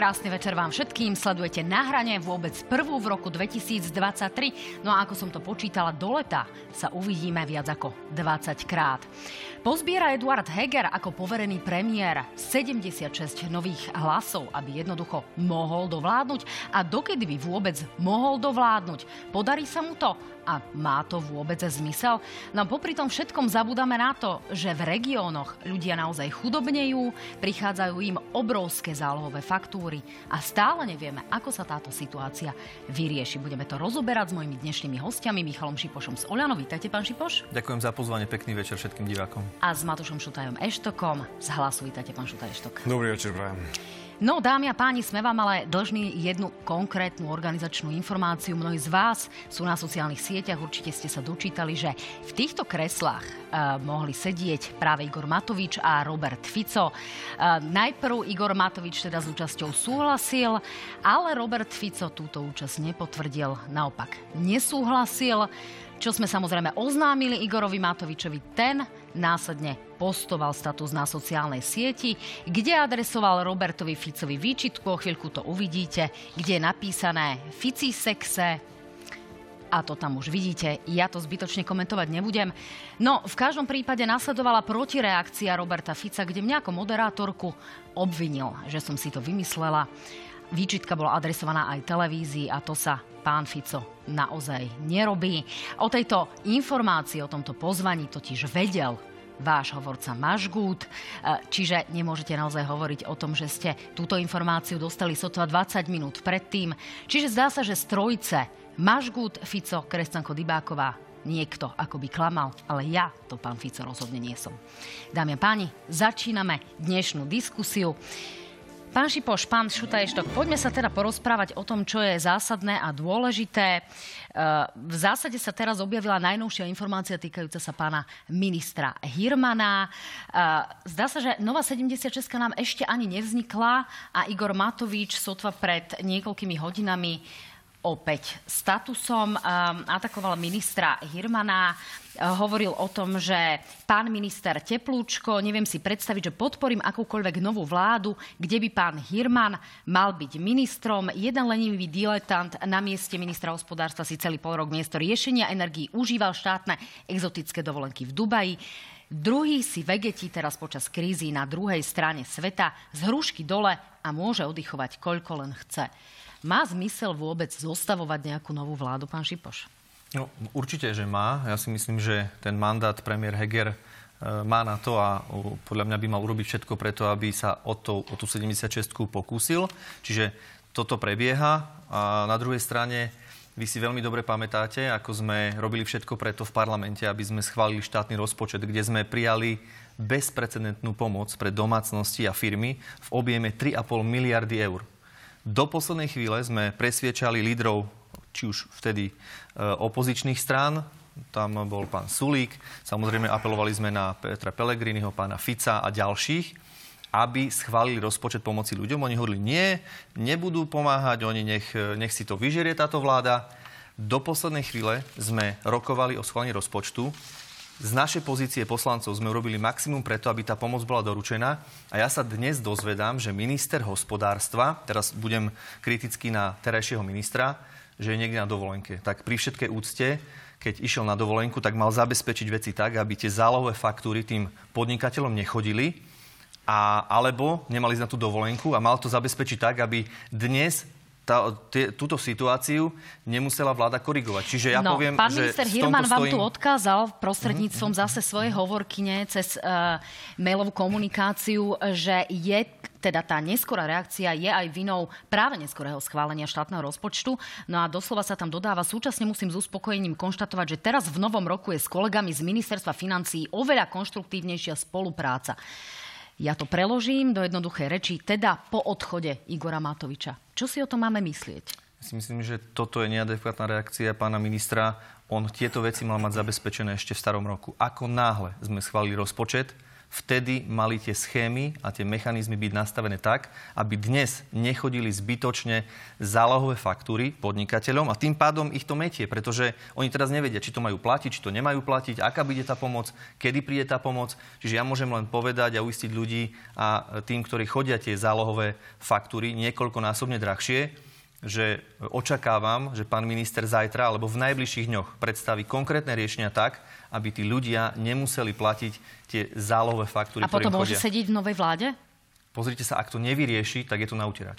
Krásny večer vám všetkým. Sledujete na hrane vôbec prvú v roku 2023. No a ako som to počítala, do leta sa uvidíme viac ako 20 krát. Pozbiera Eduard Heger ako poverený premiér 76 nových hlasov, aby jednoducho mohol dovládnuť. A dokedy by vôbec mohol dovládnuť? Podarí sa mu to? A má to vôbec zmysel? No popri tom všetkom zabudáme na to, že v regiónoch ľudia naozaj chudobnejú, prichádzajú im obrovské zálohové faktúry a stále nevieme, ako sa táto situácia vyrieši. Budeme to rozoberať s mojimi dnešnými hostiami, Michalom Šipošom z Oľano. Vítajte, pán Šipoš. Ďakujem za pozvanie, pekný večer všetkým divákom. A s Matušom Šutajom Eštokom z Hlasu. Vítajte, pán Šutaj Eštok. Dobrý večer, prajem. No, dámy a páni, sme vám ale dlžní jednu konkrétnu organizačnú informáciu. Mnohí z vás sú na sociálnych sieťach, určite ste sa dočítali, že v týchto kreslách uh, mohli sedieť práve Igor Matovič a Robert Fico. Uh, najprv Igor Matovič teda s účasťou súhlasil, ale Robert Fico túto účasť nepotvrdil, naopak nesúhlasil čo sme samozrejme oznámili Igorovi Matovičovi. Ten následne postoval status na sociálnej sieti, kde adresoval Robertovi Ficovi výčitku, o chvíľku to uvidíte, kde je napísané Fici sexe, a to tam už vidíte, ja to zbytočne komentovať nebudem. No, v každom prípade nasledovala protireakcia Roberta Fica, kde mňa ako moderátorku obvinil, že som si to vymyslela. Výčitka bola adresovaná aj televízii a to sa pán Fico naozaj nerobí. O tejto informácii, o tomto pozvaní totiž vedel váš hovorca Mažgút, e, čiže nemôžete naozaj hovoriť o tom, že ste túto informáciu dostali sotva 20 minút predtým. Čiže zdá sa, že strojce Mažgút, Fico, Kresťanko Dybáková niekto akoby klamal, ale ja to pán Fico rozhodne nie som. Dámy a páni, začíname dnešnú diskusiu. Pán Šipoš, pán Šutaještok, poďme sa teda porozprávať o tom, čo je zásadné a dôležité. E, v zásade sa teraz objavila najnovšia informácia týkajúca sa pána ministra Hirmana. E, zdá sa, že Nová 76 nám ešte ani nevznikla a Igor Matovič sotva pred niekoľkými hodinami opäť statusom. Um, atakoval ministra Hirmana, hovoril o tom, že pán minister Teplúčko, neviem si predstaviť, že podporím akúkoľvek novú vládu, kde by pán Hirman mal byť ministrom. Jeden lenivý diletant na mieste ministra hospodárstva si celý pol rok miesto riešenia energií užíval štátne exotické dovolenky v Dubaji. Druhý si vegetí teraz počas krízy na druhej strane sveta z hrušky dole a môže oddychovať koľko len chce. Má zmysel vôbec zostavovať nejakú novú vládu, pán Šipoš? No, určite, že má. Ja si myslím, že ten mandát premiér Heger e, má na to a podľa mňa by mal urobiť všetko preto, aby sa o, to, o tú 76 pokúsil. Čiže toto prebieha. A na druhej strane vy si veľmi dobre pamätáte, ako sme robili všetko preto v parlamente, aby sme schválili štátny rozpočet, kde sme prijali bezprecedentnú pomoc pre domácnosti a firmy v objeme 3,5 miliardy eur. Do poslednej chvíle sme presviečali lídrov, či už vtedy e, opozičných strán, tam bol pán Sulík, samozrejme apelovali sme na Petra Pellegriniho, pána Fica a ďalších, aby schválili rozpočet pomoci ľuďom. Oni hovorili, nie, nebudú pomáhať, oni nech, nech si to vyžerie táto vláda. Do poslednej chvíle sme rokovali o schválení rozpočtu z našej pozície poslancov sme urobili maximum preto, aby tá pomoc bola doručená. A ja sa dnes dozvedám, že minister hospodárstva, teraz budem kritický na terajšieho ministra, že je niekde na dovolenke. Tak pri všetkej úcte, keď išiel na dovolenku, tak mal zabezpečiť veci tak, aby tie zálohové faktúry tým podnikateľom nechodili, a, alebo nemali ísť na tú dovolenku a mal to zabezpečiť tak, aby dnes tá, tie, túto situáciu nemusela vláda korigovať. Čiže ja no, poviem, pán že minister Hirman vám tu odkázal prostredníctvom mm-hmm. zase svojej hovorkyne cez uh, mailovú komunikáciu, že je teda tá neskorá reakcia je aj vinou práve neskorého schválenia štátneho rozpočtu. No a doslova sa tam dodáva, súčasne musím s uspokojením konštatovať, že teraz v novom roku je s kolegami z ministerstva financií oveľa konštruktívnejšia spolupráca. Ja to preložím do jednoduchej reči, teda po odchode Igora Matoviča. Čo si o tom máme myslieť? Myslím, že toto je neadekvátna reakcia pána ministra. On tieto veci mal mať zabezpečené ešte v starom roku. Ako náhle sme schválili rozpočet, vtedy mali tie schémy a tie mechanizmy byť nastavené tak, aby dnes nechodili zbytočne zálohové faktúry podnikateľom a tým pádom ich to metie, pretože oni teraz nevedia, či to majú platiť, či to nemajú platiť, aká bude tá pomoc, kedy príde tá pomoc. Čiže ja môžem len povedať a uistiť ľudí a tým, ktorí chodia tie zálohové faktúry niekoľkonásobne drahšie, že očakávam, že pán minister zajtra alebo v najbližších dňoch predstaví konkrétne riešenia tak, aby tí ľudia nemuseli platiť tie zálohové faktúry. A potom môže chodia. sedieť v novej vláde? Pozrite sa, ak to nevyrieši, tak je to na úterák.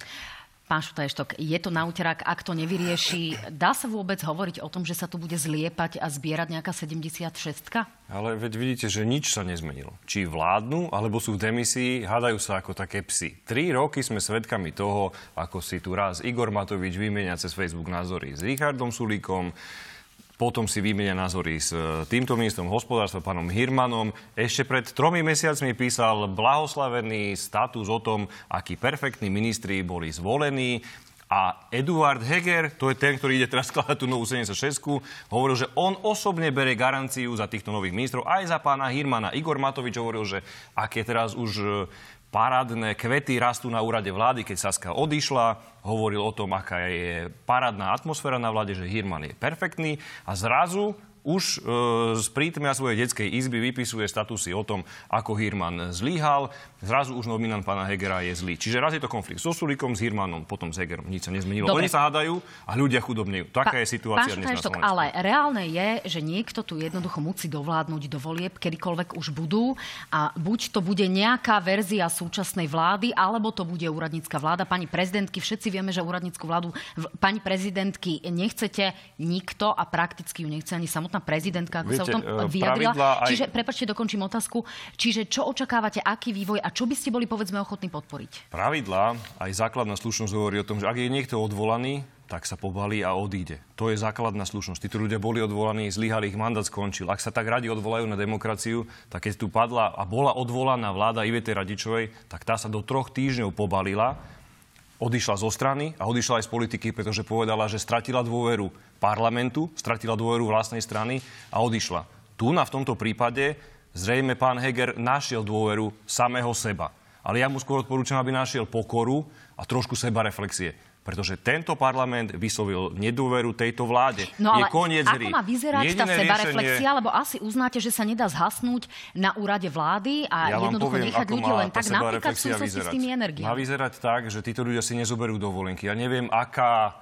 Pán Šutajštok, je to na úterák, ak to nevyrieši. Dá sa vôbec hovoriť o tom, že sa tu bude zliepať a zbierať nejaká 76 Ale veď vidíte, že nič sa nezmenilo. Či vládnu, alebo sú v demisii, hádajú sa ako také psy. Tri roky sme svedkami toho, ako si tu raz Igor Matovič vymenia cez Facebook názory s Richardom Sulíkom, potom si vymenia názory s e, týmto ministrom hospodárstva, pánom Hirmanom. Ešte pred tromi mesiacmi písal blahoslavený status o tom, akí perfektní ministri boli zvolení. A Eduard Heger, to je ten, ktorý ide teraz skladať tú novú 76 hovoril, že on osobne bere garanciu za týchto nových ministrov, aj za pána Hirmana. Igor Matovič hovoril, že ak je teraz už parádne kvety rastú na úrade vlády, keď Saska odišla, hovoril o tom, aká je parádna atmosféra na vláde, že Hirman je perfektný a zrazu už e, z prítmia svojej detskej izby vypisuje statusy o tom, ako Hirman zlyhal. Zrazu už nominant pána Hegera je zlý. Čiže raz je to konflikt so Sulikom, s Hirmanom, potom s Hegerom. Nič sa nezmenilo. Dobre. Oni sa hádajú a ľudia chudobnejú. Taká pa, je situácia dnes Štajštok, na Ale reálne je, že niekto tu jednoducho musí dovládnuť do volieb, kedykoľvek už budú. A buď to bude nejaká verzia súčasnej vlády, alebo to bude úradnícka vláda. Pani prezidentky, všetci vieme, že úradnícku vládu pani prezidentky nechcete nikto a prakticky ju nechce ani samotná samotná prezidentka, ako Viete, sa o tom e, vyjadrila. Aj... Čiže, prepačte, dokončím otázku. Čiže čo očakávate, aký vývoj a čo by ste boli, povedzme, ochotní podporiť? Pravidla, aj základná slušnosť hovorí o tom, že ak je niekto odvolaný, tak sa pobalí a odíde. To je základná slušnosť. Títo ľudia boli odvolaní, zlyhali, ich mandát skončil. Ak sa tak radi odvolajú na demokraciu, tak keď tu padla a bola odvolaná vláda Ivety Radičovej, tak tá sa do troch týždňov pobalila, odišla zo strany a odišla aj z politiky, pretože povedala, že stratila dôveru parlamentu, stratila dôveru vlastnej strany a odišla. Tu na v tomto prípade zrejme pán Heger našiel dôveru samého seba. Ale ja mu skôr odporúčam, aby našiel pokoru a trošku seba reflexie pretože tento parlament vyslovil nedôveru tejto vláde. No ale je koniec ako hry. má vyzerať Jediné tá sebareflexia, riešenie... lebo asi uznáte, že sa nedá zhasnúť na úrade vlády a ja jednoducho poviem, nechať ľudí len tak napríklad v súvislosti s tými energiami. Má vyzerať tak, že títo ľudia si nezoberú dovolenky. Ja neviem, aká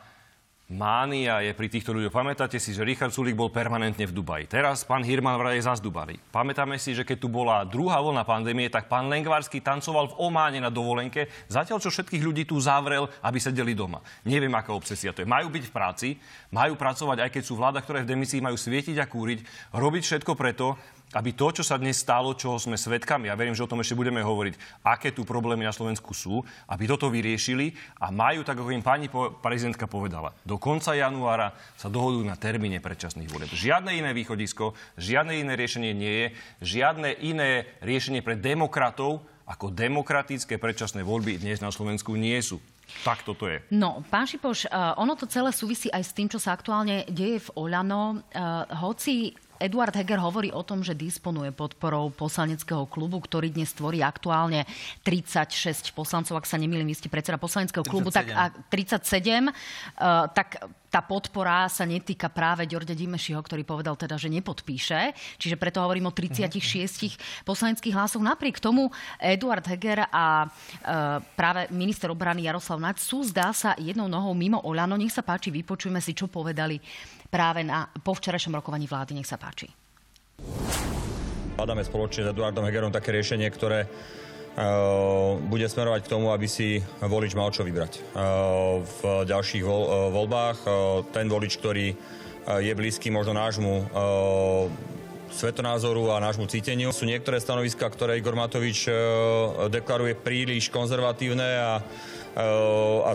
mánia je pri týchto ľuďoch. Pamätáte si, že Richard Sulik bol permanentne v Dubaji. Teraz pán Hirman vraj je zase Dubaji. Pamätáme si, že keď tu bola druhá vlna pandémie, tak pán Lengvarský tancoval v Ománe na dovolenke, zatiaľ čo všetkých ľudí tu zavrel, aby sedeli doma. Neviem, aká obsesia to je. Majú byť v práci, majú pracovať, aj keď sú vláda, ktoré v demisii majú svietiť a kúriť, robiť všetko preto, aby to, čo sa dnes stalo, čo sme svedkami, ja verím, že o tom ešte budeme hovoriť, aké tu problémy na Slovensku sú, aby toto vyriešili a majú, tak ako im pani prezidentka povedala, do konca januára sa dohodujú na termíne predčasných volieb. Žiadne iné východisko, žiadne iné riešenie nie je, žiadne iné riešenie pre demokratov ako demokratické predčasné voľby dnes na Slovensku nie sú. Tak toto je. No, pán Šipoš, uh, ono to celé súvisí aj s tým, čo sa aktuálne deje v Oľano. Uh, hoci Eduard Heger hovorí o tom, že disponuje podporou poslaneckého klubu, ktorý dnes tvorí aktuálne 36 poslancov, ak sa nemýlim, vy ste predseda poslaneckého klubu, 37. tak a 37, uh, tak tá podpora sa netýka práve Ďorde Dimešiho, ktorý povedal teda, že nepodpíše. Čiže preto hovorím o 36 mm-hmm. poslaneckých hlasoch. Napriek tomu Eduard Heger a uh, práve minister obrany Jaroslav Naď sú, zdá sa, jednou nohou mimo Oľano. Nech sa páči, vypočujme si, čo povedali práve na, po včerajšom rokovaní vlády. Nech sa páči. Hľadáme spoločne s Eduardom Hegerom také riešenie, ktoré uh, bude smerovať k tomu, aby si volič mal čo vybrať. Uh, v ďalších uh, voľbách ten volič, ktorý je blízky možno nášmu svetonázoru a nášmu cíteniu. Sú niektoré stanoviska, ktoré Igor Matovič deklaruje príliš konzervatívne a, a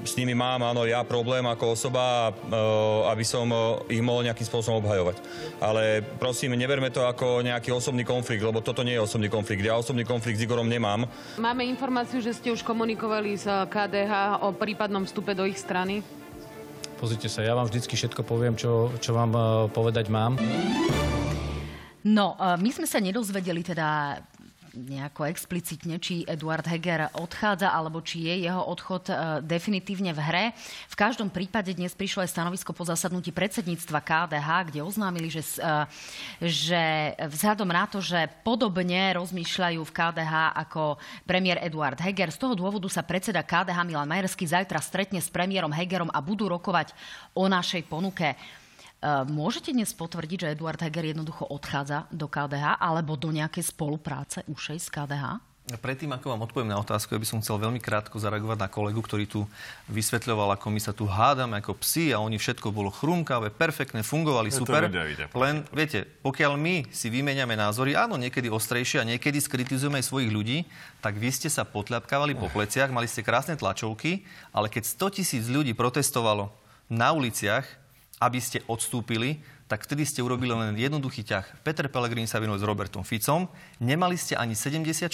s nimi mám, áno, ja problém ako osoba, eh, aby som eh, ich mohol nejakým spôsobom obhajovať. Ale prosím, neberme to ako nejaký osobný konflikt, lebo toto nie je osobný konflikt. Ja osobný konflikt s Igorom nemám. Máme informáciu, že ste už komunikovali s KDH o prípadnom vstupe do ich strany? Pozrite sa, ja vám vždycky všetko poviem, čo, čo vám eh, povedať mám. No, my sme sa nedozvedeli teda nejako explicitne, či Eduard Heger odchádza, alebo či je jeho odchod definitívne v hre. V každom prípade dnes prišlo aj stanovisko po zasadnutí predsedníctva KDH, kde oznámili, že, že vzhľadom na to, že podobne rozmýšľajú v KDH ako premiér Eduard Heger, z toho dôvodu sa predseda KDH Milan Majerský zajtra stretne s premiérom Hegerom a budú rokovať o našej ponuke. Eh, môžete dnes potvrdiť, že Eduard Heger jednoducho odchádza do KDH alebo do nejakej spolupráce ušej s KDH? Predtým, ako vám odpoviem na otázku, ja by som chcel veľmi krátko zareagovať na kolegu, ktorý tu vysvetľoval, ako my sa tu hádame ako psi a oni všetko bolo chrumkavé, perfektné, fungovali, super. Len, viete, pokiaľ my si vymeniame názory, áno, niekedy ostrejšie a niekedy skritizujeme aj svojich ľudí, tak vy ste sa potľapkávali po pleciach, mali ste krásne tlačovky, ale keď 100 tisíc ľudí protestovalo na uliciach, aby ste odstúpili, tak vtedy ste urobili len jednoduchý ťah. Peter Pellegrini sa vynul s Robertom Ficom, nemali ste ani 76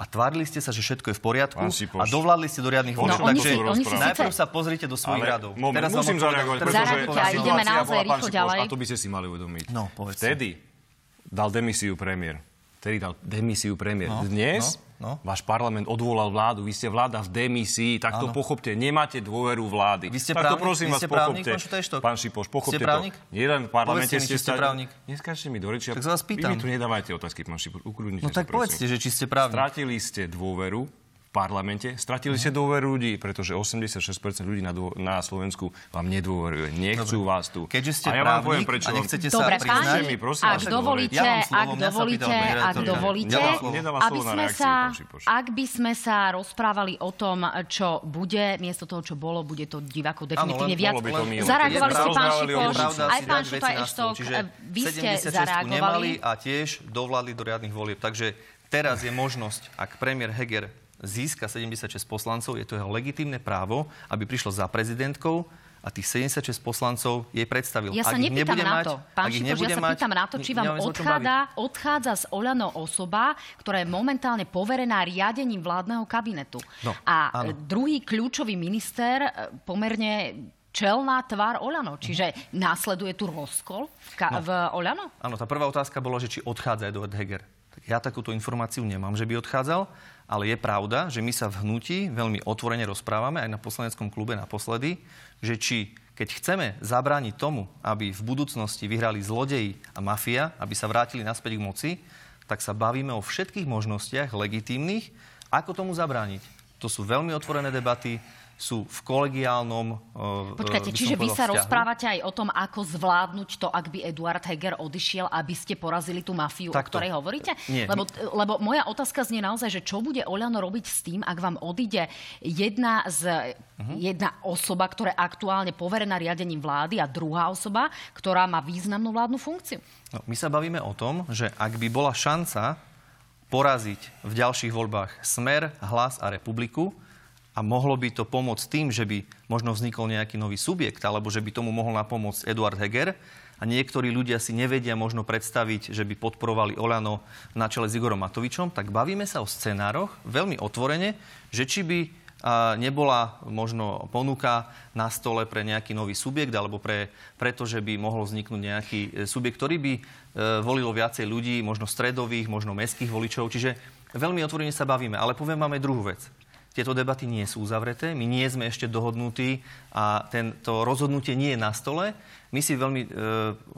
a tvárili ste sa, že všetko je v poriadku a dovládli ste do riadnych volieb. No, Takže oni si najprv sa pozrite do svojich radov. Moment, teraz musím zareagovať, pretože ideme naozaj rýchlo ďalej. A to by ste si mali uvedomiť. No, Vtedy dal demisiu premiér. Vtedy dal demisiu premiér. No, Dnes no No. Váš parlament odvolal vládu, vy ste vláda v demisii, tak to pochopte, nemáte dôveru vlády. Vy ste tak právnik, to prosím vy vás, ste právnik, pochopte. Pán Šipoš, pochopte ste právnik? to. Nielen v parlamente ste, ste právnik. Neskáčte mi do reči. Tak sa vás pýtam. Vy mi tu nedávajte otázky, pán Šipoš. Ukrudnite no tak sa, povedzte, že či ste právnik. Stratili ste dôveru parlamente. Stratili ste dôveru ľudí, pretože 86% ľudí na, dô, na Slovensku vám nedôveruje. Nechcú Dobre. vás tu. Keďže ste a ja vám poviem, prečo a nechcete Dobre, sa priznať. Mi, prosím, ak dovolíte, ja ak dovolíte, ak dovolíte, aby sme sa, ak by sme sa rozprávali o tom, čo bude, miesto toho, čo bolo, bude to divákov definitívne viac. Zareagovali ste, pán Šipoš, aj pán Šuta Eštok, vy ste zareagovali. a tiež dovládli do riadnych volieb. Takže teraz je možnosť, ak premiér Heger získa 76 poslancov, je to jeho legitímne právo, aby prišlo za prezidentkou a tých 76 poslancov jej predstavil. Ja sa nepýtam na to, pán Šipoš, ja sa mať, pýtam na to, či vám odchádza, odchádza z Oľano osoba, ktorá je momentálne poverená riadením vládneho kabinetu. No, a áno. druhý kľúčový minister e, pomerne čelná tvár Oľano. Čiže následuje tu rozkol v, ka- no. v Oľano? Áno, tá prvá otázka bola, že či odchádza Eduard Heger. Ja takúto informáciu nemám, že by odchádzal. Ale je pravda, že my sa v hnutí veľmi otvorene rozprávame, aj na poslaneckom klube naposledy, že či keď chceme zabrániť tomu, aby v budúcnosti vyhrali zlodeji a mafia, aby sa vrátili naspäť k moci, tak sa bavíme o všetkých možnostiach legitímnych, ako tomu zabrániť. To sú veľmi otvorené debaty, sú v kolegiálnom uh, Počkajte, čiže vy sa vzťahu. rozprávate aj o tom, ako zvládnuť to, ak by Eduard Heger odišiel, aby ste porazili tú mafiu, Takto. o ktorej hovoríte? Nie. Lebo, lebo moja otázka znie naozaj, že čo bude Oľano robiť s tým, ak vám odíde jedna, z, uh-huh. jedna osoba, ktorá je aktuálne poverená riadením vlády a druhá osoba, ktorá má významnú vládnu funkciu? No, my sa bavíme o tom, že ak by bola šanca poraziť v ďalších voľbách Smer, Hlas a Republiku, a mohlo by to pomôcť tým, že by možno vznikol nejaký nový subjekt, alebo že by tomu mohol napomôcť Eduard Heger. A niektorí ľudia si nevedia možno predstaviť, že by podporovali Olano na čele s Igorom Matovičom, tak bavíme sa o scenároch veľmi otvorene, že či by nebola možno ponuka na stole pre nejaký nový subjekt, alebo pre, preto, že by mohol vzniknúť nejaký e, subjekt, ktorý by e, volilo viacej ľudí, možno stredových, možno mestských voličov. Čiže veľmi otvorene sa bavíme. Ale poviem vám aj druhú vec. Tieto debaty nie sú uzavreté, my nie sme ešte dohodnutí a tento rozhodnutie nie je na stole. My si veľmi e,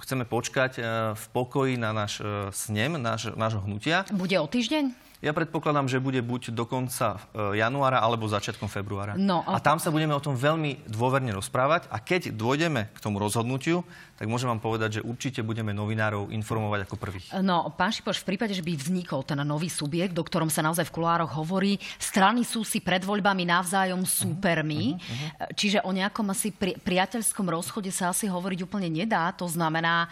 chceme počkať e, v pokoji na náš e, snem, náš, nášho hnutia. Bude o týždeň? Ja predpokladám, že bude buď do konca e, januára alebo začiatkom februára. No, a tam sa budeme o tom veľmi dôverne rozprávať a keď dôjdeme k tomu rozhodnutiu, tak môžem vám povedať, že určite budeme novinárov informovať ako prvých. No, pán Šipoš, v prípade, že by vznikol ten nový subjekt, o ktorom sa naozaj v kulároch hovorí, strany sú si pred voľbami navzájom súpermi, uh-huh, uh-huh. čiže o nejakom asi pri, priateľskom rozchode sa asi hovoriť úplne nedá. To znamená,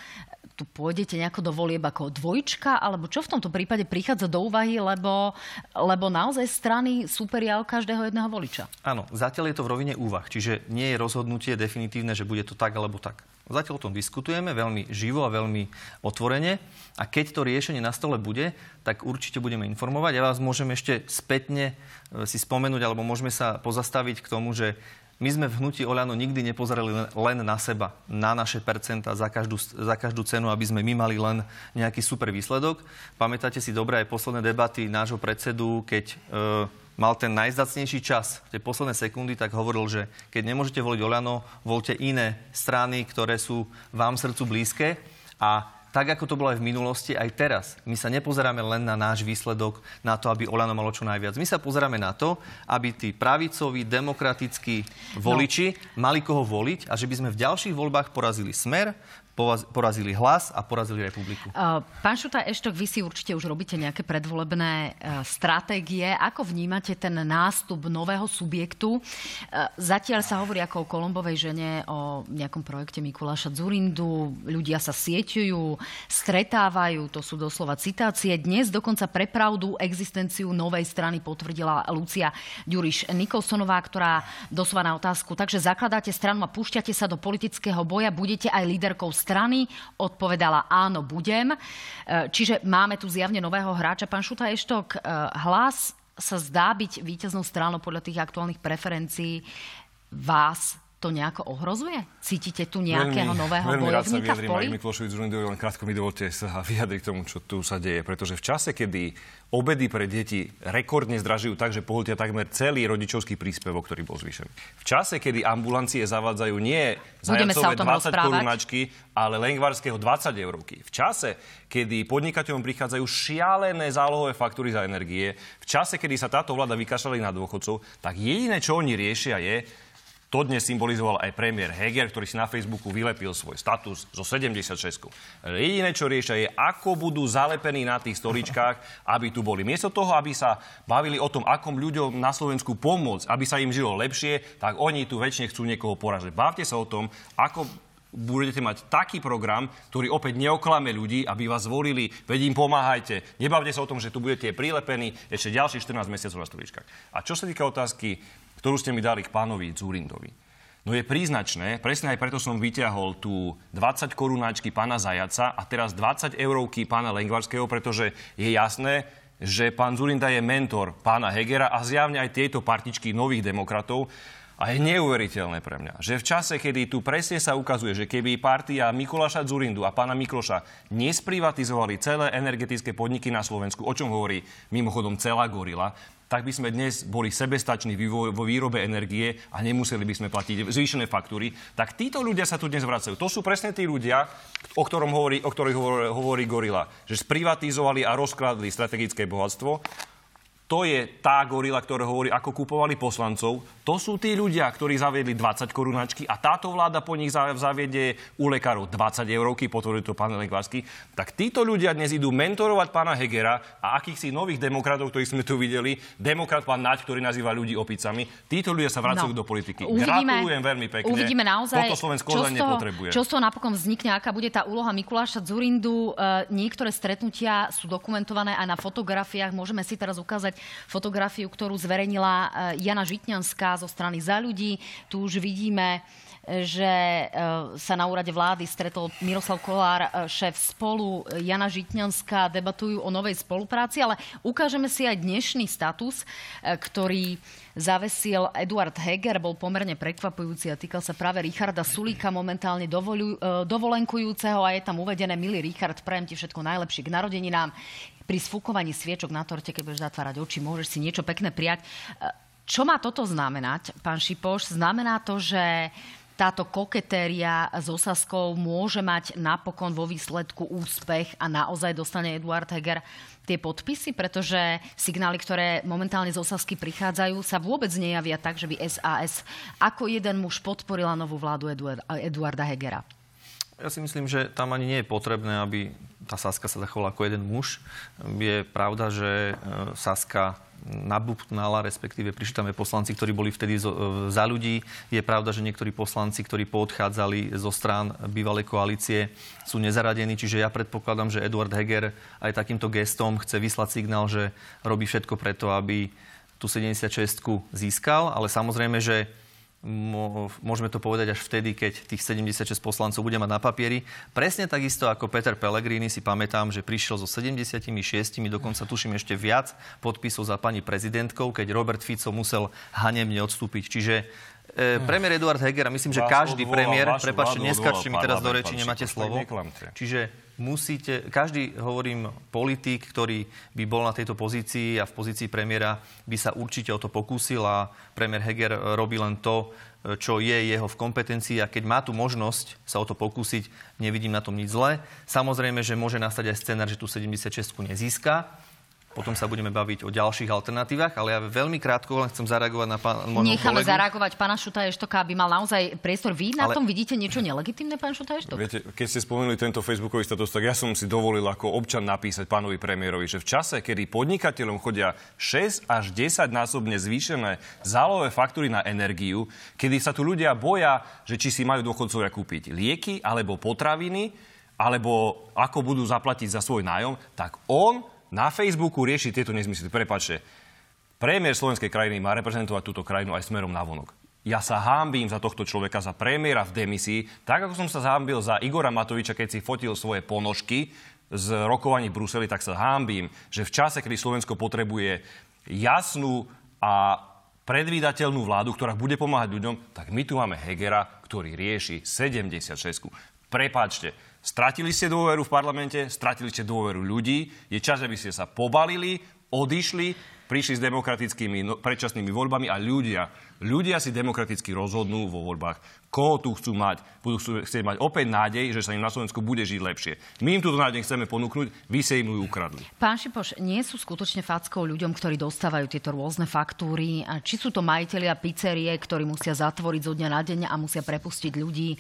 tu pôjdete nejako do volieb ako dvojčka, alebo čo v tomto prípade prichádza do úvahy, lebo, lebo naozaj strany súperia o každého jedného voliča? Áno, zatiaľ je to v rovine úvah, čiže nie je rozhodnutie definitívne, že bude to tak alebo tak. Zatiaľ o tom diskutujeme veľmi živo a veľmi otvorene a keď to riešenie na stole bude, tak určite budeme informovať. Ja vás môžem ešte spätne e, si spomenúť, alebo môžeme sa pozastaviť k tomu, že my sme v hnutí Oľano nikdy nepozerali len na seba, na naše percenta za každú, za každú cenu, aby sme my mali len nejaký super výsledok. Pamätáte si dobre aj posledné debaty nášho predsedu, keď e, mal ten najzacnejší čas, tie posledné sekundy, tak hovoril, že keď nemôžete voliť Oľano, voľte iné strany, ktoré sú vám srdcu blízke. A tak ako to bolo aj v minulosti, aj teraz. My sa nepozeráme len na náš výsledok, na to, aby Olano malo čo najviac. My sa pozeráme na to, aby tí pravicoví, demokratickí voliči no. mali koho voliť a že by sme v ďalších voľbách porazili Smer, porazili hlas a porazili republiku. Pán Šuta Eštok, vy si určite už robíte nejaké predvolebné stratégie. Ako vnímate ten nástup nového subjektu? Zatiaľ sa hovorí ako o Kolombovej žene, o nejakom projekte Mikuláša Zurindu. Ľudia sa sieťujú, stretávajú, to sú doslova citácie. Dnes dokonca pre pravdu existenciu novej strany potvrdila Lucia Ďuriš Nikolsonová, ktorá doslova na otázku. Takže zakladáte stranu a púšťate sa do politického boja, budete aj líderkou strany? Odpovedala áno, budem. E, čiže máme tu zjavne nového hráča. Pán Šuta Eštok, e, hlas sa zdá byť víťaznou stranou podľa tých aktuálnych preferencií vás to nejako ohrozuje? Cítite tu nejakého veľmi, nového veľmi bojovníka v poli? Veľmi rád sa len krátko mi dovolte sa vyjadriť k tomu, čo tu sa deje. Pretože v čase, kedy obedy pre deti rekordne zdražujú tak, že pohltia takmer celý rodičovský príspevok, ktorý bol zvýšený. V čase, kedy ambulancie zavádzajú nie zajacové 20 korunačky, ale lengvarského 20 eurovky. V čase, kedy podnikateľom prichádzajú šialené zálohové faktúry za energie, v čase, kedy sa táto vláda vykašľali na dôchodcov, tak jediné, čo oni riešia, je, to dnes symbolizoval aj premiér Heger, ktorý si na Facebooku vylepil svoj status zo 76. Jediné, čo riešia, je, ako budú zalepení na tých stoličkách, aby tu boli. Miesto toho, aby sa bavili o tom, akom ľuďom na Slovensku pomôcť, aby sa im žilo lepšie, tak oni tu väčšine chcú niekoho poražiť. Bavte sa o tom, ako budete mať taký program, ktorý opäť neoklame ľudí, aby vás zvolili, veď im pomáhajte. Nebavte sa o tom, že tu budete prilepení ešte ďalších 14 mesiacov na stoličkách. A čo sa týka otázky ktorú ste mi dali k pánovi Zurindovi. No je príznačné, presne aj preto som vyťahol tú 20 korunáčky pána Zajaca a teraz 20 eurovky pána Lengvarského, pretože je jasné, že pán Zurinda je mentor pána Hegera a zjavne aj tieto partičky nových demokratov. A je neuveriteľné pre mňa, že v čase, kedy tu presne sa ukazuje, že keby partia Mikuláša Zurindu a pána Mikloša nesprivatizovali celé energetické podniky na Slovensku, o čom hovorí mimochodom celá gorila, tak by sme dnes boli sebestační vo výrobe energie a nemuseli by sme platiť zvýšené faktúry. Tak títo ľudia sa tu dnes vracajú. To sú presne tí ľudia, o, ktorom hovorí, o ktorých hovorí, Gorila. Že sprivatizovali a rozkladli strategické bohatstvo to je tá gorila, ktorá hovorí, ako kupovali poslancov. To sú tí ľudia, ktorí zaviedli 20 korunačky a táto vláda po nich zaviedie u lekárov 20 eurovky, potvrdil to pán Lekvársky. Tak títo ľudia dnes idú mentorovať pána Hegera a akýchsi nových demokratov, ktorých sme tu videli, demokrat pán Naď, ktorý nazýva ľudí opicami. Títo ľudia sa vracajú no. do politiky. Uvidíme, Gratulujem veľmi pekne. Uvidíme naozaj, Toto Slovensko čo z toho, nepotrebuje. Čo z toho napokon vznikne, aká bude tá úloha Mikuláša Zurindu. E, niektoré stretnutia sú dokumentované aj na fotografiách. Môžeme si teraz ukázať fotografiu, ktorú zverejnila eh, Jana Žitňanská zo strany Za ľudí. Tu už vidíme eh, že eh, sa na úrade vlády stretol Miroslav Kolár, šéf spolu, Jana Žitňanská, debatujú o novej spolupráci, ale ukážeme si aj dnešný status, ktorý zavesil Eduard Heger, bol pomerne prekvapujúci a týkal sa práve Richarda Sulíka, momentálne dovolenkujúceho a je tam uvedené, milý Richard, prajem ti všetko najlepšie k narodeninám pri sfúkovaní sviečok na torte, keď budeš zatvárať oči, môžeš si niečo pekné prijať. E, čo má toto znamenať, pán Šipoš? Znamená to, že táto koketéria s Osaskou môže mať napokon vo výsledku úspech a naozaj dostane Eduard Heger tie podpisy, pretože signály, ktoré momentálne z Osasky prichádzajú, sa vôbec nejavia tak, že by SAS ako jeden muž podporila novú vládu Eduarda Hegera. Ja si myslím, že tam ani nie je potrebné, aby tá Saska sa zachovala ako jeden muž. Je pravda, že e, Saska nabupnala, respektíve prišli tam aj poslanci, ktorí boli vtedy e, za ľudí. Je pravda, že niektorí poslanci, ktorí poodchádzali zo strán bývalej koalície, sú nezaradení, čiže ja predpokladám, že Eduard Heger aj takýmto gestom chce vyslať signál, že robí všetko preto, aby tú 76 získal, ale samozrejme, že môžeme to povedať až vtedy, keď tých 76 poslancov bude mať na papieri. Presne takisto ako Peter Pellegrini si pamätám, že prišiel so 76, dokonca tuším ešte viac podpisov za pani prezidentkou, keď Robert Fico musel hanemne odstúpiť. Čiže E, premiér Eduard Heger, a myslím, že každý premiér, prepáčte, neskačte mi teraz do reči, nemáte slovo. Čiže musíte, každý, hovorím, politik, ktorý by bol na tejto pozícii a v pozícii premiéra, by sa určite o to pokúsil a premiér Heger robí len to, čo je jeho v kompetencii a keď má tu možnosť sa o to pokúsiť, nevidím na tom nič zlé. Samozrejme, že môže nastať aj scenár, že tu 76 nezíska, potom sa budeme baviť o ďalších alternatívach, ale ja veľmi krátko len chcem zareagovať na pán Necháme kolegu. zareagovať pána Šuta Eštoka, aby mal naozaj priestor. Vy na ale... tom vidíte niečo nelegitimné, pán Šuta Eštok? Viete, keď ste spomenuli tento facebookový status, tak ja som si dovolil ako občan napísať pánovi premiérovi, že v čase, kedy podnikateľom chodia 6 až 10 násobne zvýšené zálové faktúry na energiu, kedy sa tu ľudia boja, že či si majú dôchodcovia kúpiť lieky alebo potraviny, alebo ako budú zaplatiť za svoj nájom, tak on na Facebooku rieši tieto nezmysly. Prepačte, premiér slovenskej krajiny má reprezentovať túto krajinu aj smerom na vonok. Ja sa hámbím za tohto človeka, za premiéra v demisii, tak ako som sa hámbil za Igora Matoviča, keď si fotil svoje ponožky z rokovaní v Bruseli, tak sa hámbím, že v čase, kedy Slovensko potrebuje jasnú a predvídateľnú vládu, ktorá bude pomáhať ľuďom, tak my tu máme Hegera, ktorý rieši 76. Prepáčte, Stratili ste dôveru v parlamente, stratili ste dôveru ľudí. Je čas, aby ste sa pobalili, odišli, prišli s demokratickými no, predčasnými voľbami a ľudia, ľudia si demokraticky rozhodnú vo voľbách, koho tu chcú mať. Budú chcieť mať opäť nádej, že sa im na Slovensku bude žiť lepšie. My im túto nádej chceme ponúknuť, vy sa im ju ukradli. Pán Šipoš, nie sú skutočne fackou ľuďom, ktorí dostávajú tieto rôzne faktúry? Či sú to majiteľia pizzerie, ktorí musia zatvoriť zo dňa na deň a musia prepustiť ľudí?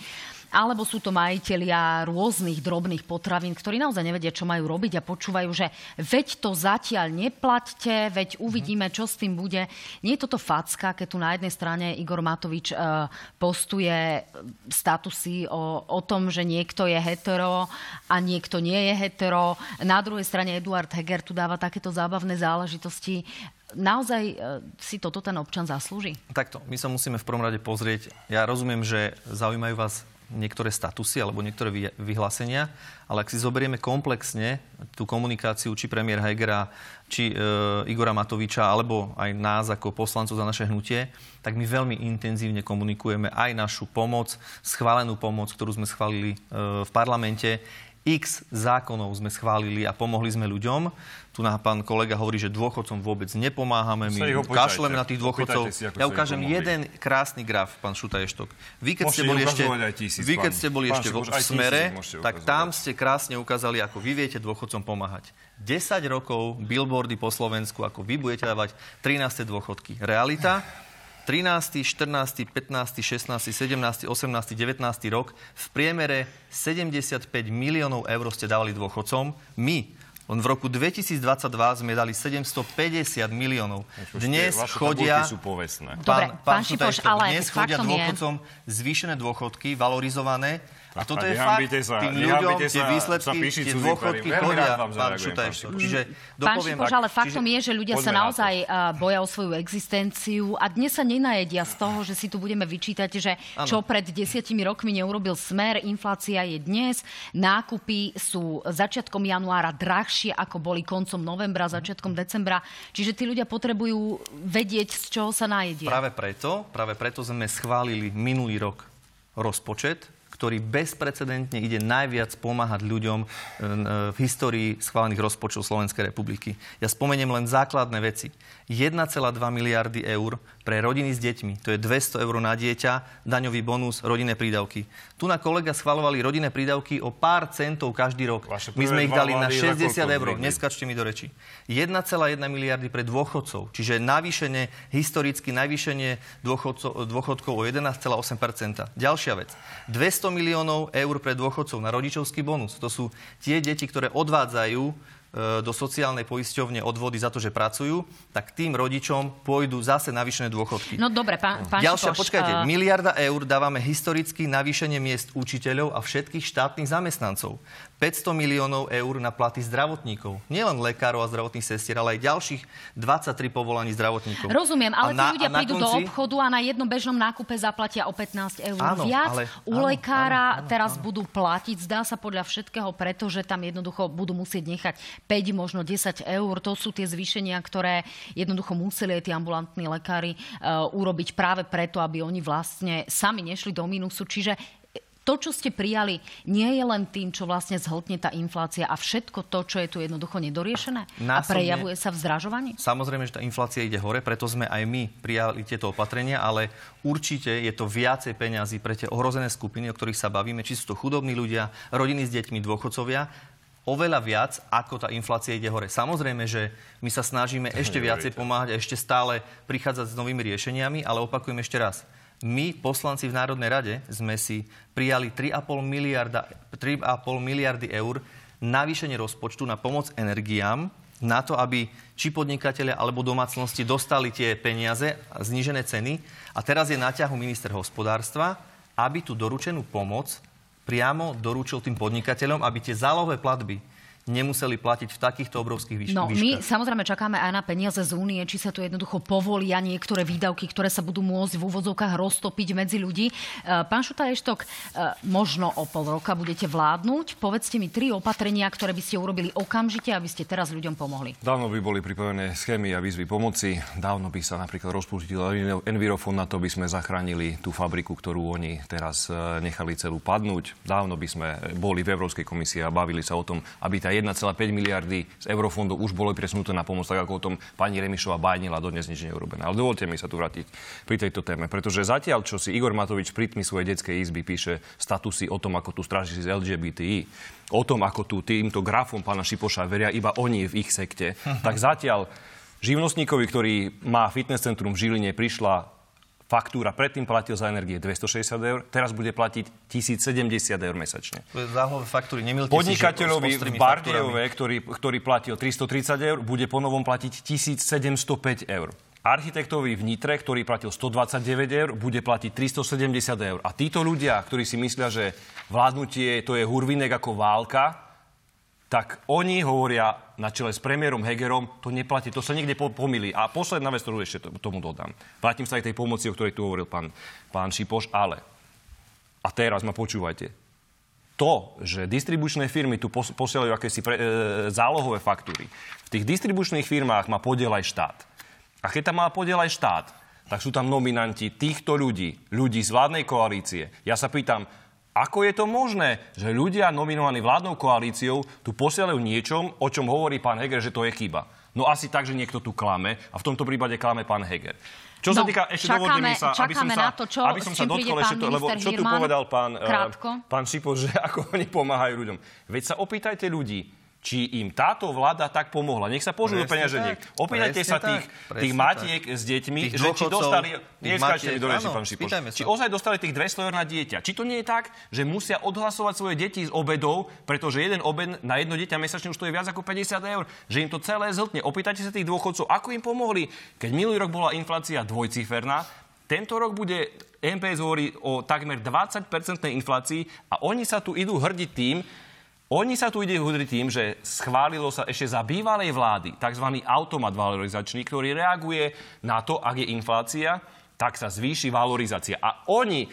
Alebo sú to majiteľia rôznych drobných potravín, ktorí naozaj nevedia, čo majú robiť a počúvajú, že veď to zatiaľ neplaťte, veď uvidíme, čo s tým bude. Nie je toto facka, keď tu na jednej strane Igor Matovič uh, postuje statusy o, o tom, že niekto je hetero a niekto nie je hetero. Na druhej strane Eduard Heger tu dáva takéto zábavné záležitosti naozaj e, si toto ten občan zaslúži? Takto, my sa musíme v prvom rade pozrieť. Ja rozumiem, že zaujímajú vás niektoré statusy alebo niektoré vyhlásenia, ale ak si zoberieme komplexne tú komunikáciu či premiér Hegera, či e, Igora Matoviča, alebo aj nás ako poslancov za naše hnutie, tak my veľmi intenzívne komunikujeme aj našu pomoc, schválenú pomoc, ktorú sme schválili e, v parlamente. X zákonov sme schválili a pomohli sme ľuďom. Tu na pán kolega hovorí, že dôchodcom vôbec nepomáhame, my kašleme na tých dôchodcov. Si, ja ukážem jeden krásny graf, pán Šutaještok. Vy keď ste boli ešte, tisíc, vy, keď ste boli ešte v, v smere, tak tam ste krásne ukázali, ako vy viete dôchodcom pomáhať. 10 rokov billboardy po Slovensku, ako vy budete dávať 13. dôchodky. Realita? 13., 14., 15., 16., 17., 18., 19. rok v priemere 75 miliónov eur ste dávali dôchodcom. My len v roku 2022 sme dali 750 miliónov. Dnes chodia... sú povestné. Dobre, pán, pán, pán Šipoš, ale dnes chodia dôchodcom je... zvýšené dôchodky, valorizované a toto je fakt. Sa, Tým ľuďom tie výsledky, tie dôchodky chodia, pán Šutajštok. Čiže Pán Šipoš, ale faktom je, že ľudia sa naozaj uh, boja o svoju existenciu a dnes sa nenajedia z toho, že si tu budeme vyčítať, že čo pred desiatimi rokmi neurobil smer, inflácia je dnes, nákupy sú začiatkom januára drahšie, ako boli koncom novembra, začiatkom decembra. Čiže tí ľudia potrebujú vedieť, z čoho sa najedia. Práve preto, práve preto sme schválili minulý rok rozpočet, ktorý bezprecedentne ide najviac pomáhať ľuďom e, v histórii schválených rozpočtov Slovenskej republiky. Ja spomeniem len základné veci. 1,2 miliardy eur pre rodiny s deťmi. To je 200 eur na dieťa, daňový bonus, rodinné prídavky. Tu na kolega schvalovali rodinné prídavky o pár centov každý rok. My sme ich dali na 60 eur. Neskačte mi do reči. 1,1 miliardy pre dôchodcov, čiže navýšenie, historicky navýšenie dôchodkov o 11,8% Ďalšia vec. 200 miliónov eur pre dôchodcov na rodičovský bonus. To sú tie deti, ktoré odvádzajú do sociálnej poisťovne odvody za to, že pracujú, tak tým rodičom pôjdu zase navýšené dôchodky. No dobre, pán, pán Ďalšia, Šipoš, počkajte, uh... miliarda eur dávame historicky navýšenie miest učiteľov a všetkých štátnych zamestnancov. 500 miliónov eur na platy zdravotníkov. Nielen lekárov a zdravotných sestier, ale aj ďalších 23 povolaní zdravotníkov. Rozumiem, ale tí ľudia prídu konci... do obchodu a na jednom bežnom nákupe zaplatia o 15 eur áno, viac. Ale, U áno, lekára áno, áno, teraz áno. budú platiť, zdá sa podľa všetkého, pretože tam jednoducho budú musieť nechať 5, možno 10 eur. To sú tie zvýšenia, ktoré jednoducho museli aj tí ambulantní lekári uh, urobiť práve preto, aby oni vlastne sami nešli do mínusu. Čiže to, čo ste prijali, nie je len tým, čo vlastne zhltne tá inflácia a všetko to, čo je tu jednoducho nedoriešené Násobne, a prejavuje sa v zdražovaní? Samozrejme, že tá inflácia ide hore, preto sme aj my prijali tieto opatrenia, ale určite je to viacej peňazí pre tie ohrozené skupiny, o ktorých sa bavíme, či sú to chudobní ľudia, rodiny s deťmi, dôchodcovia, oveľa viac, ako tá inflácia ide hore. Samozrejme, že my sa snažíme ešte viacej pomáhať a ešte stále prichádzať s novými riešeniami, ale opakujem ešte raz my, poslanci v Národnej rade, sme si prijali 3,5 miliarda, 3,5 miliardy eur navýšenie rozpočtu na pomoc energiám, na to, aby či podnikatelia alebo domácnosti dostali tie peniaze, znížené ceny. A teraz je na ťahu minister hospodárstva, aby tú doručenú pomoc priamo doručil tým podnikateľom, aby tie zálohové platby nemuseli platiť v takýchto obrovských výš- No, my výškach. samozrejme čakáme aj na peniaze z únie, či sa tu jednoducho povolia niektoré výdavky, ktoré sa budú môcť v úvodzovkách roztopiť medzi ľudí. E, Pán Šuta Eštok, e, možno o pol roka budete vládnuť. Povedzte mi tri opatrenia, ktoré by ste urobili okamžite, aby ste teraz ľuďom pomohli. Dávno by boli pripravené schémy a výzvy pomoci. Dávno by sa napríklad rozpustil Envirofond na to, by sme zachránili tú fabriku, ktorú oni teraz e, nechali celú padnúť. Dávno by sme boli v Európskej komisii a bavili sa o tom, aby tá 1,5 miliardy z eurofondov už boli presunuté na pomoc, tak ako o tom pani Remišová bájnila, dodnes nič neurobené. Ale dovolte mi sa tu vrátiť pri tejto téme, pretože zatiaľ, čo si Igor Matovič pri tmy svojej detskej izby píše statusy o tom, ako tu stráži z LGBTI, o tom, ako tu týmto grafom pána Šipoša veria iba oni v ich sekte, tak zatiaľ živnostníkovi, ktorý má fitness centrum v Žiline, prišla faktúra, predtým platil za energie 260 eur, teraz bude platiť 1070 eur mesačne. Zálohové faktúry, nemilte Podnikateľovi v Bardejove, ktorý, ktorý platil 330 eur, bude ponovom platiť 1705 eur. Architektovi v Nitre, ktorý platil 129 eur, bude platiť 370 eur. A títo ľudia, ktorí si myslia, že vládnutie to je hurvinek ako válka, tak oni hovoria na čele s premiérom Hegerom, to neplatí, to sa niekde po- pomýli. A posledná vec, ktorú ešte to- tomu dodám. Vrátim sa aj tej pomoci, o ktorej tu hovoril pán, pán Šipoš, ale, a teraz ma počúvajte, to, že distribučné firmy tu pos- posielajú akési pre, e, zálohové faktúry, v tých distribučných firmách má podiel aj štát. A keď tam má podiel aj štát, tak sú tam nominanti týchto ľudí, ľudí z vládnej koalície. Ja sa pýtam, ako je to možné, že ľudia nominovaní vládnou koalíciou tu posielajú niečom, o čom hovorí pán Heger, že to je chyba? No asi tak, že niekto tu klame a v tomto prípade klame pán Heger. Čo sa No, týka, ešte čakáme- sa, aby som sa, na to, čo- aby som sa dotkol ešte to, lebo čo tu Hirman. povedal pán, eh, Krátko. pán Šipo, že ako oni pomáhajú ľuďom. Veď sa opýtajte ľudí, či im táto vláda tak pomohla. Nech sa požujú Presne peňaženiek. Opýtajte sa tak. tých, tých tak. matiek s deťmi, Tých že či dostali... Neskáčte mi do reči, pán Šipoš. Či ozaj dostali tých 200 eur na dieťa. Či to nie je tak, že musia odhlasovať svoje deti z obedov, pretože jeden obed na jedno dieťa mesačne už to je viac ako 50 eur, že im to celé zltne. Opýtajte sa tých dôchodcov, ako im pomohli, keď minulý rok bola inflácia dvojciferná, tento rok bude, MPS hovorí o takmer 20-percentnej inflácii a oni sa tu idú hrdiť tým, oni sa tu ide hudriť tým, že schválilo sa ešte za bývalej vlády tzv. automat valorizačný, ktorý reaguje na to, ak je inflácia, tak sa zvýši valorizácia. A oni,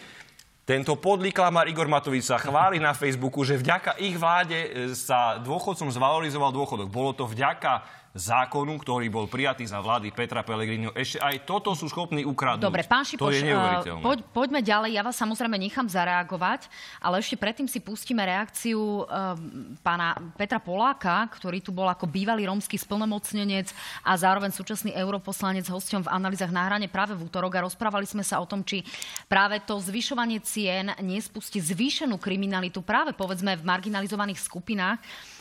tento podlý klamár Igor Matovič sa chváli na Facebooku, že vďaka ich vláde e, sa dôchodcom zvalorizoval dôchodok. Bolo to vďaka zákonu, ktorý bol prijatý za vlády Petra Pellegriniho. Ešte aj toto sú schopní ukradnúť. Dobre, pán To Šipoš, je eh, neuveriteľné. poď, poďme ďalej. Ja vás samozrejme nechám zareagovať, ale ešte predtým si pustíme reakciu eh, pána Petra Poláka, ktorý tu bol ako bývalý rómsky splnomocnenec a zároveň súčasný europoslanec hosťom v analýzach na hrane práve v útorok a rozprávali sme sa o tom, či práve to zvyšovanie cien nespustí zvýšenú kriminalitu práve povedzme v marginalizovaných skupinách.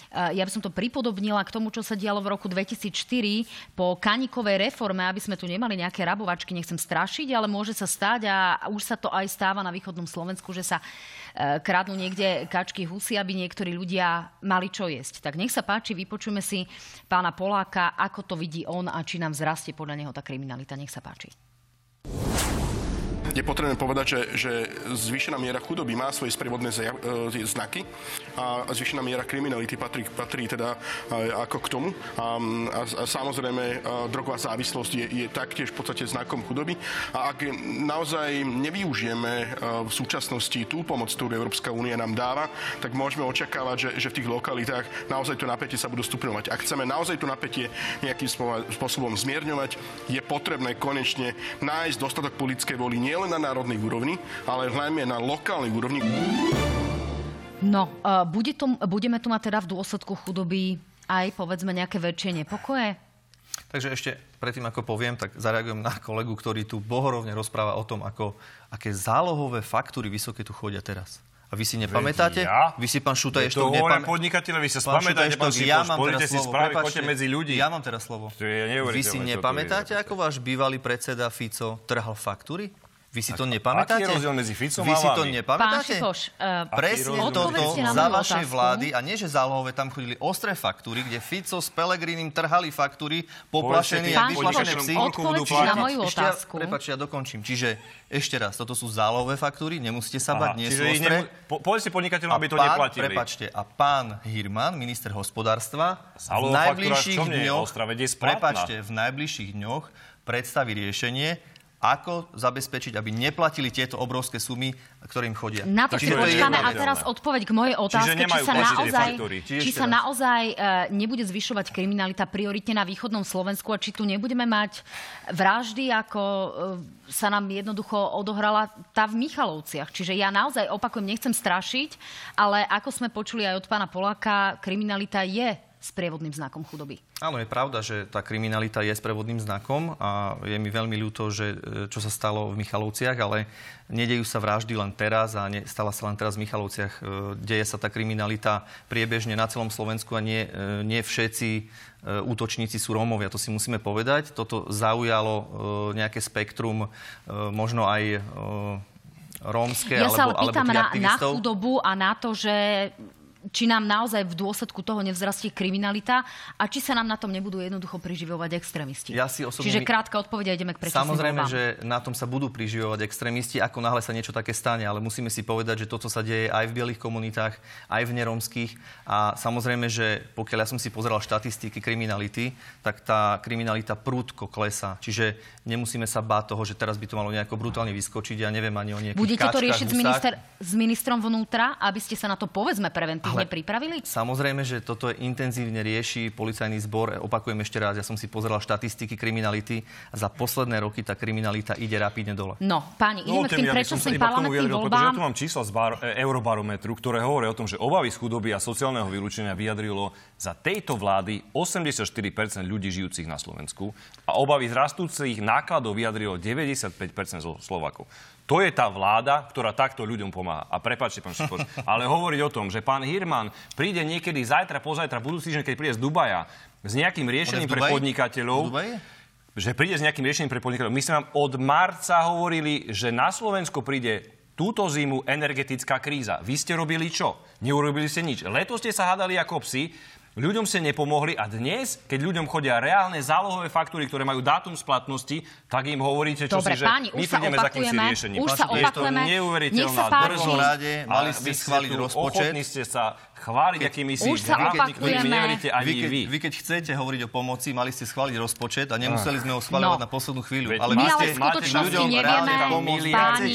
Ja by som to pripodobnila k tomu, čo sa dialo v roku 2004 po kanikovej reforme, aby sme tu nemali nejaké rabovačky, nechcem strašiť, ale môže sa stať a už sa to aj stáva na východnom Slovensku, že sa e, kradnú niekde kačky husy, aby niektorí ľudia mali čo jesť. Tak nech sa páči, vypočujeme si pána Poláka, ako to vidí on a či nám vzrastie podľa neho tá kriminalita. Nech sa páči je potrebné povedať, že, že zvýšená miera chudoby má svoje sprievodné e, znaky a zvýšená miera kriminality patrí, patrí teda e, ako k tomu. A, a, a samozrejme e, drogová závislosť je, je taktiež v podstate znakom chudoby. A ak naozaj nevyužijeme v súčasnosti tú pomoc, ktorú Európska únia nám dáva, tak môžeme očakávať, že, že v tých lokalitách naozaj to napätie sa budú stupňovať. Ak chceme naozaj to napätie nejakým spôsobom zmierňovať, je potrebné konečne nájsť dostatok politickej voli nie nielen na národnej úrovni, ale hlavne na lokálnej úrovni. No, uh, bude to, budeme tu mať teda v dôsledku chudoby aj povedzme nejaké väčšie nepokoje? Takže ešte predtým, ako poviem, tak zareagujem na kolegu, ktorý tu bohorovne rozpráva o tom, ako, aké zálohové faktúry vysoké tu chodia teraz. A vy si nepamätáte? Ja? Vy si, pán Šuta, ešte nepamätáte? podnikateľe, vy sa spamätáte, pán ja mám teraz si slovo. správy, Prepačte, medzi ľudí. Ja mám teraz slovo. vy si nepamätáte, ako váš bývalý predseda Fico trhal faktúry? Vy si to nepamätáte? Aký je rozdiel medzi Ficom Vy a si to nepamätáte? Pán Šipoš, uh, Presne toto za vašej vlády, a nie, že zálohové tam chodili ostré faktúry, kde Fico s Pelegrinim trhali faktúry, poplašení a vyplašené psy. Odpovedz na moju otázku. Prepač, ja dokončím. Čiže ešte raz, toto sú zálohové faktúry, nemusíte sa bať, nie sú ostré. Po, povedz si podnikateľom, aby to neplatili. Prepačte, a pán Hirman, minister hospodárstva, v najbližších dňoch, prepačte, v najbližších dňoch predstaví riešenie, ako zabezpečiť, aby neplatili tieto obrovské sumy, ktorým chodia. Na to si počkáme a teraz odpoveď k mojej otázke, či sa naozaj, či sa naozaj uh, nebude zvyšovať kriminalita prioritne na východnom Slovensku a či tu nebudeme mať vraždy, ako uh, sa nám jednoducho odohrala tá v Michalovciach. Čiže ja naozaj opakujem, nechcem strašiť, ale ako sme počuli aj od pána Poláka, kriminalita je sprievodným znakom chudoby. Áno, je pravda, že tá kriminalita je sprevodným znakom a je mi veľmi ľúto, že e, čo sa stalo v Michalovciach, ale nedejú sa vraždy len teraz a ne, stala sa len teraz v Michalovciach. E, deje sa tá kriminalita priebežne na celom Slovensku a nie, e, nie všetci útočníci sú Rómovia, to si musíme povedať. Toto zaujalo nejaké spektrum, možno aj rómske ja alebo, sa ale pýtam alebo na, na chudobu a na to, že či nám naozaj v dôsledku toho nevzrastie kriminalita a či sa nám na tom nebudú jednoducho priživovať extrémisti. Ja si osobne... Čiže krátka odpoveď a ideme k predčasným Samozrejme, voľbám. že na tom sa budú priživovať extrémisti, ako náhle sa niečo také stane, ale musíme si povedať, že toto sa deje aj v bielých komunitách, aj v neromských a samozrejme, že pokiaľ ja som si pozeral štatistiky kriminality, tak tá kriminalita prúdko klesá. Čiže nemusíme sa báť toho, že teraz by to malo nejako brutálne vyskočiť. Ja neviem ani o nejakých Budete to riešiť s, minister, s ministrom vnútra, aby ste sa na to povedzme preventívne ale pripravili? Samozrejme, že toto je intenzívne rieši policajný zbor. Opakujem ešte raz, ja som si pozeral štatistiky kriminality a za posledné roky tá kriminalita ide rapidne dole. No, páni, ideme no, k tým predčasným parlamentným voľbám. Ja tu mám čísla z bar, e, Eurobarometru, ktoré hovoria o tom, že obavy z chudoby a sociálneho vylúčenia vyjadrilo za tejto vlády 84% ľudí žijúcich na Slovensku a obavy z rastúcich nákladov vyjadrilo 95% zo Slovakov. To je tá vláda, ktorá takto ľuďom pomáha. A prepáčte, pán Šipoš, ale hovoriť o tom, že pán Hirman príde niekedy zajtra, pozajtra, budúci týždeň, keď príde z Dubaja, s nejakým riešením pre podnikateľov, že príde s nejakým riešením pre podnikateľov. My sme vám od marca hovorili, že na Slovensku príde túto zimu energetická kríza. Vy ste robili čo? Neurobili ste nič. Leto ste sa hádali ako psi, Ľuďom ste nepomohli a dnes, keď ľuďom chodia reálne zálohové faktúry, ktoré majú dátum splatnosti, tak im hovoríte, čo Dobre, si, že páni, my prídeme za akýmsi riešením. Už sa opakujeme. Je to neuveriteľná rade, mali ste schváliť rozpočet. Ochotní ste sa chváliť, akými si opakujeme. neveríte ani vy. Keď, vy. vy, keď chcete hovoriť o pomoci, mali ste schváliť rozpočet a nemuseli sme ho schváľovať no. na poslednú chvíľu. Ale my ale v skutočnosti nevieme, páni,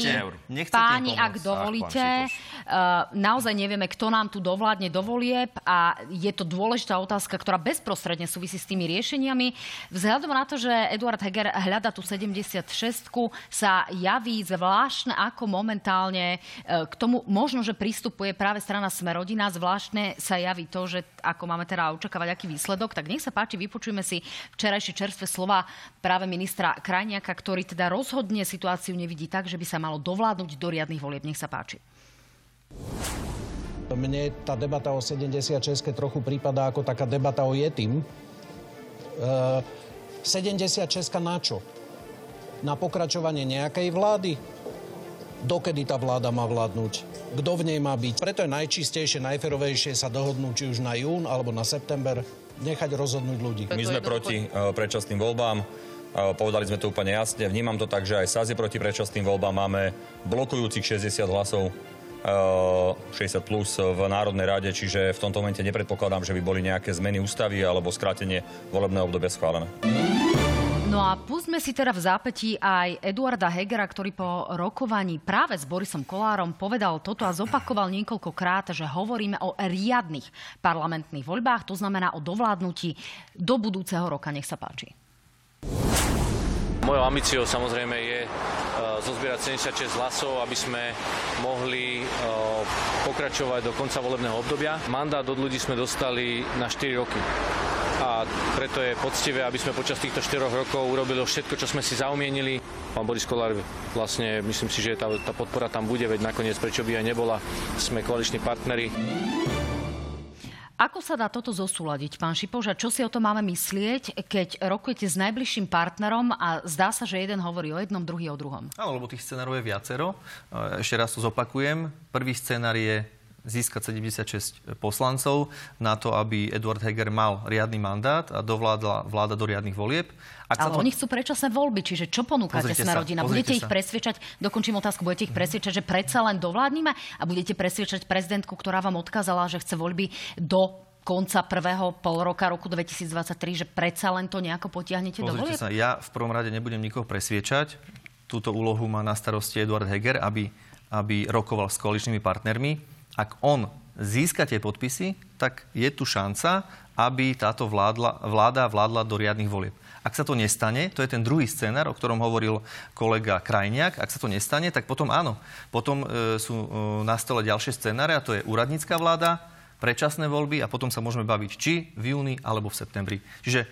páni, ak dovolíte, uh, naozaj nevieme, kto nám tu dovládne do volieb a je to dôležitá otázka, ktorá bezprostredne súvisí s tými riešeniami. Vzhľadom na to, že Eduard Heger hľada tú 76 sa javí zvláštne, ako momentálne uh, k tomu možno, že pristupuje práve strana Smerodina, zvláštne sa javí to, že ako máme teda očakávať aký výsledok, tak nech sa páči, vypočujme si včerajšie čerstvé slova práve ministra Krajniaka, ktorý teda rozhodne situáciu nevidí tak, že by sa malo dovládnuť do riadnych volieb. Nech sa páči. Mne tá debata o 76 trochu prípada ako taká debata o Jetim. E, 76 na čo? Na pokračovanie nejakej vlády? Dokedy tá vláda má vládnuť? Kto v nej má byť? Preto je najčistejšie, najferovejšie sa dohodnúť či už na jún alebo na september, nechať rozhodnúť ľudí. My sme proti uh, predčasným voľbám. Uh, povedali sme to úplne jasne. Vnímam to tak, že aj SAS je proti predčasným voľbám. Máme blokujúcich 60 hlasov 60 plus v Národnej rade, čiže v tomto momente nepredpokladám, že by boli nejaké zmeny ústavy alebo skrátenie volebného obdobia schválené. No a pustme si teda v zápätí aj Eduarda Hegera, ktorý po rokovaní práve s Borisom Kolárom povedal toto a zopakoval niekoľkokrát, že hovoríme o riadnych parlamentných voľbách, to znamená o dovládnutí do budúceho roka. Nech sa páči. Mojou ambíciou samozrejme je e, zozbierať 76 hlasov, aby sme mohli e, pokračovať do konca volebného obdobia. Mandát od ľudí sme dostali na 4 roky a preto je poctivé, aby sme počas týchto 4 rokov urobili všetko, čo sme si zaumienili. Pán Boris Kolár, vlastne myslím si, že tá, tá podpora tam bude, veď nakoniec prečo by aj nebola, sme koaliční partneri. Ako sa dá toto zosúľadiť, pán Šipoža? Čo si o to máme myslieť, keď rokujete s najbližším partnerom a zdá sa, že jeden hovorí o jednom, druhý o druhom? Áno, lebo tých scenárov je viacero. Ešte raz to zopakujem. Prvý scenár je získať 76 poslancov na to, aby Eduard Heger mal riadny mandát a dovládla vláda do riadnych volieb. Ak Ale to... oni chcú predčasné voľby, čiže čo ponúkate sme rodina? Budete sa. ich presviečať, dokončím otázku, budete ich presviečať, že predsa len dovládnime a budete presviečať prezidentku, ktorá vám odkázala, že chce voľby do konca prvého pol roka roku 2023, že predsa len to nejako potiahnete Pozrite do volieb? sa, ja v prvom rade nebudem nikoho presviečať. Túto úlohu má na starosti Eduard Heger, aby, aby rokoval s koaličnými partnermi ak on získa tie podpisy, tak je tu šanca, aby táto vládla, vláda vládla do riadnych volieb. Ak sa to nestane, to je ten druhý scenár, o ktorom hovoril kolega Krajniak, ak sa to nestane, tak potom áno. Potom e, sú e, na stole ďalšie scenáre, a to je úradnícka vláda, predčasné voľby a potom sa môžeme baviť či v júni alebo v septembri. Čiže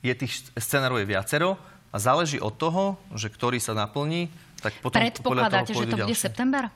je tých scenárov je viacero a záleží od toho, že ktorý sa naplní, tak potom Predpokladáte, že to bude ďalšie. september?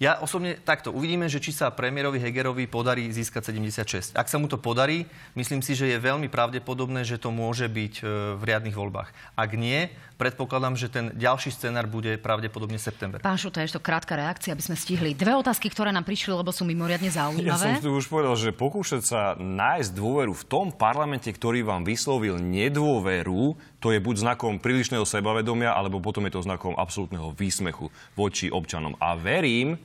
Ja osobne takto uvidíme, že či sa premiérovi Hegerovi podarí získať 76. Ak sa mu to podarí, myslím si, že je veľmi pravdepodobné, že to môže byť e, v riadnych voľbách. Ak nie, predpokladám, že ten ďalší scenár bude pravdepodobne september. Pán Šuta, ešte krátka reakcia, aby sme stihli. Dve otázky, ktoré nám prišli, lebo sú mimoriadne zaujímavé. Ja som tu už povedal, že pokúšať sa nájsť dôveru v tom parlamente, ktorý vám vyslovil nedôveru, to je buď znakom prílišného sebavedomia, alebo potom je to znakom absolútneho výsmechu voči občanom. A verím,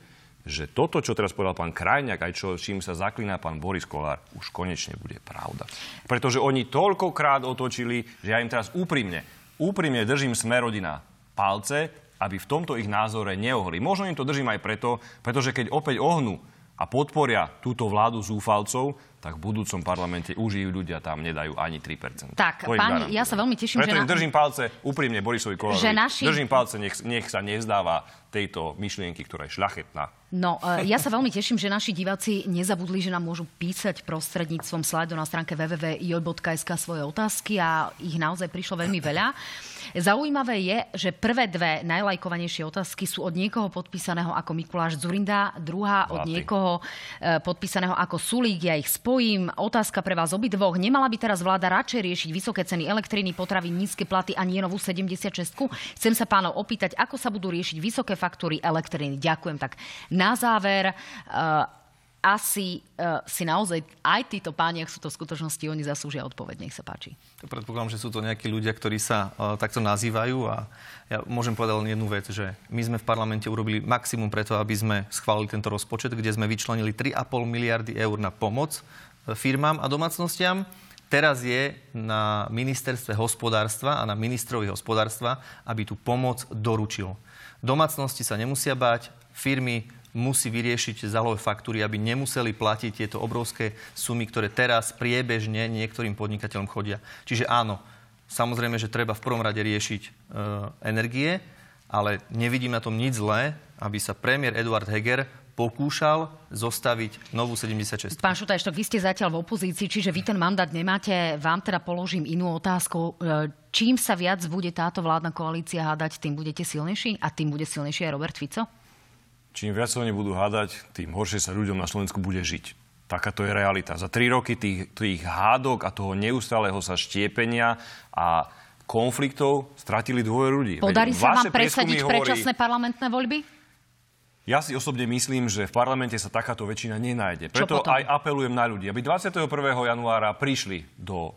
že toto, čo teraz povedal pán Krajňák, aj čo, čím sa zaklína pán Boris Kolár, už konečne bude pravda. Pretože oni toľkokrát otočili, že ja im teraz úprimne, úprimne držím Smerodina palce, aby v tomto ich názore neohli. Možno im to držím aj preto, pretože keď opäť ohnú a podporia túto vládu zúfalcov, tak v budúcom parlamente už ich ľudia tam nedajú ani 3%. Tak, páni, ja sa veľmi teším, Preto že... Na... držím palce úprimne Borisovi Kolárovi. Že naši... Držím palce, nech, nech sa nevzdáva tejto myšlienky, ktorá je šľachetná. No, e, ja sa veľmi teším, že naši diváci nezabudli, že nám môžu písať prostredníctvom slajdu na stránke www.j.sk svoje otázky a ich naozaj prišlo veľmi veľa. Zaujímavé je, že prvé dve najlajkovanejšie otázky sú od niekoho podpísaného ako Mikuláš Zurinda, druhá od niekoho e, podpísaného ako Sulík. Ja ich spojím. Otázka pre vás obidvoch. Nemala by teraz vláda radšej riešiť vysoké ceny elektriny, potravy, nízke platy a nie novú 76 Chcem sa pánov opýtať, ako sa budú riešiť vysoké faktúry elektriny. Ďakujem. Tak na záver, uh, asi uh, si naozaj aj títo páni, ak sú to v skutočnosti, oni zaslúžia odpoveď. Nech sa páči. Predpokladám, že sú to nejakí ľudia, ktorí sa uh, takto nazývajú a ja môžem povedať len jednu vec, že my sme v parlamente urobili maximum preto, aby sme schválili tento rozpočet, kde sme vyčlenili 3,5 miliardy eur na pomoc firmám a domácnostiam. Teraz je na ministerstve hospodárstva a na ministrovi hospodárstva, aby tú pomoc doručil. Domácnosti sa nemusia báť, firmy musí vyriešiť zálohové faktúry, aby nemuseli platiť tieto obrovské sumy, ktoré teraz priebežne niektorým podnikateľom chodia. Čiže áno, samozrejme, že treba v prvom rade riešiť e, energie, ale nevidím na tom nič zlé, aby sa premiér Eduard Heger pokúšal zostaviť novú 76. Pán Šutajštok, vy ste zatiaľ v opozícii, čiže vy ten mandát nemáte. Vám teda položím inú otázku. E, čím sa viac bude táto vládna koalícia hádať, tým budete silnejší a tým bude silnejší aj Robert Fico? Čím viac sa oni budú hádať, tým horšie sa ľuďom na Slovensku bude žiť. Taká to je realita. Za tri roky tých, tých hádok a toho neustáleho sa štiepenia a konfliktov stratili dvoje ľudí. Podarí sa vám presadiť hovorí... predčasné parlamentné voľby? Ja si osobne myslím, že v parlamente sa takáto väčšina nenájde. Preto aj apelujem na ľudí, aby 21. januára prišli do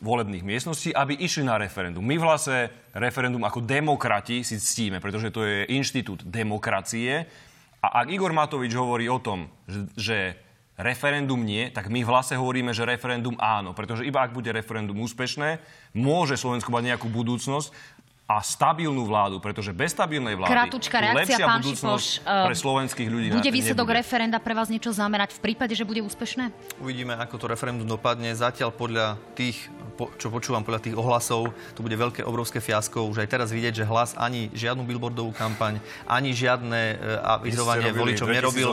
volebných miestností, aby išli na referendum. My vlastne referendum ako demokrati si ctíme, pretože to je inštitút demokracie. A ak Igor Matovič hovorí o tom, že referendum nie, tak my v hlase hovoríme, že referendum áno. Pretože iba ak bude referendum úspešné, môže Slovensko mať nejakú budúcnosť a stabilnú vládu, pretože bez stabilnej vlády Krátučka reakcia, lepšia pán budúcnosť Šipoš, pre slovenských ľudí Bude výsledok nebude. referenda pre vás niečo zamerať v prípade, že bude úspešné? Uvidíme, ako to referendum dopadne. Zatiaľ podľa tých, čo počúvam podľa tých ohlasov, to bude veľké, obrovské fiasko. Už aj teraz vidieť, že hlas ani žiadnu billboardovú kampaň, ani žiadne e, avizovanie voličom nerobil.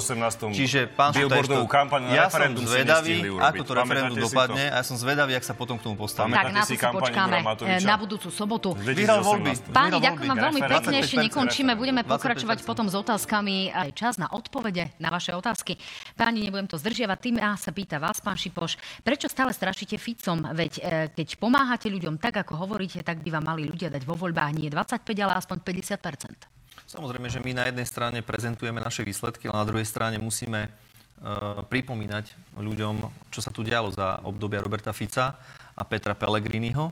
Čiže pán billboardovú kampaň ja som zvedavý, ako to referendum dopadne a ja som zvedavý, ak sa potom k tomu postavíme. Tak na to si počkáme na budúcu sobotu. Vyhral voľby. Páni, ďakujem vám veľmi pekne, ešte nekončíme. Budeme pokračovať potom s otázkami. Aj čas na odpovede na vaše otázky. Páni, nebudem to zdržiavať. Tým sa pýta vás, pán Šipoš, prečo stále strašíte Ficom? Veď e, keď pomáhate ľuďom tak, ako hovoríte, tak by vám mali ľudia dať vo voľbách nie 25, ale aspoň 50% Samozrejme, že my na jednej strane prezentujeme naše výsledky, ale na druhej strane musíme uh, pripomínať ľuďom, čo sa tu dialo za obdobia Roberta Fica a Petra Pellegriniho.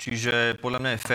Čiže podľa mňa je fér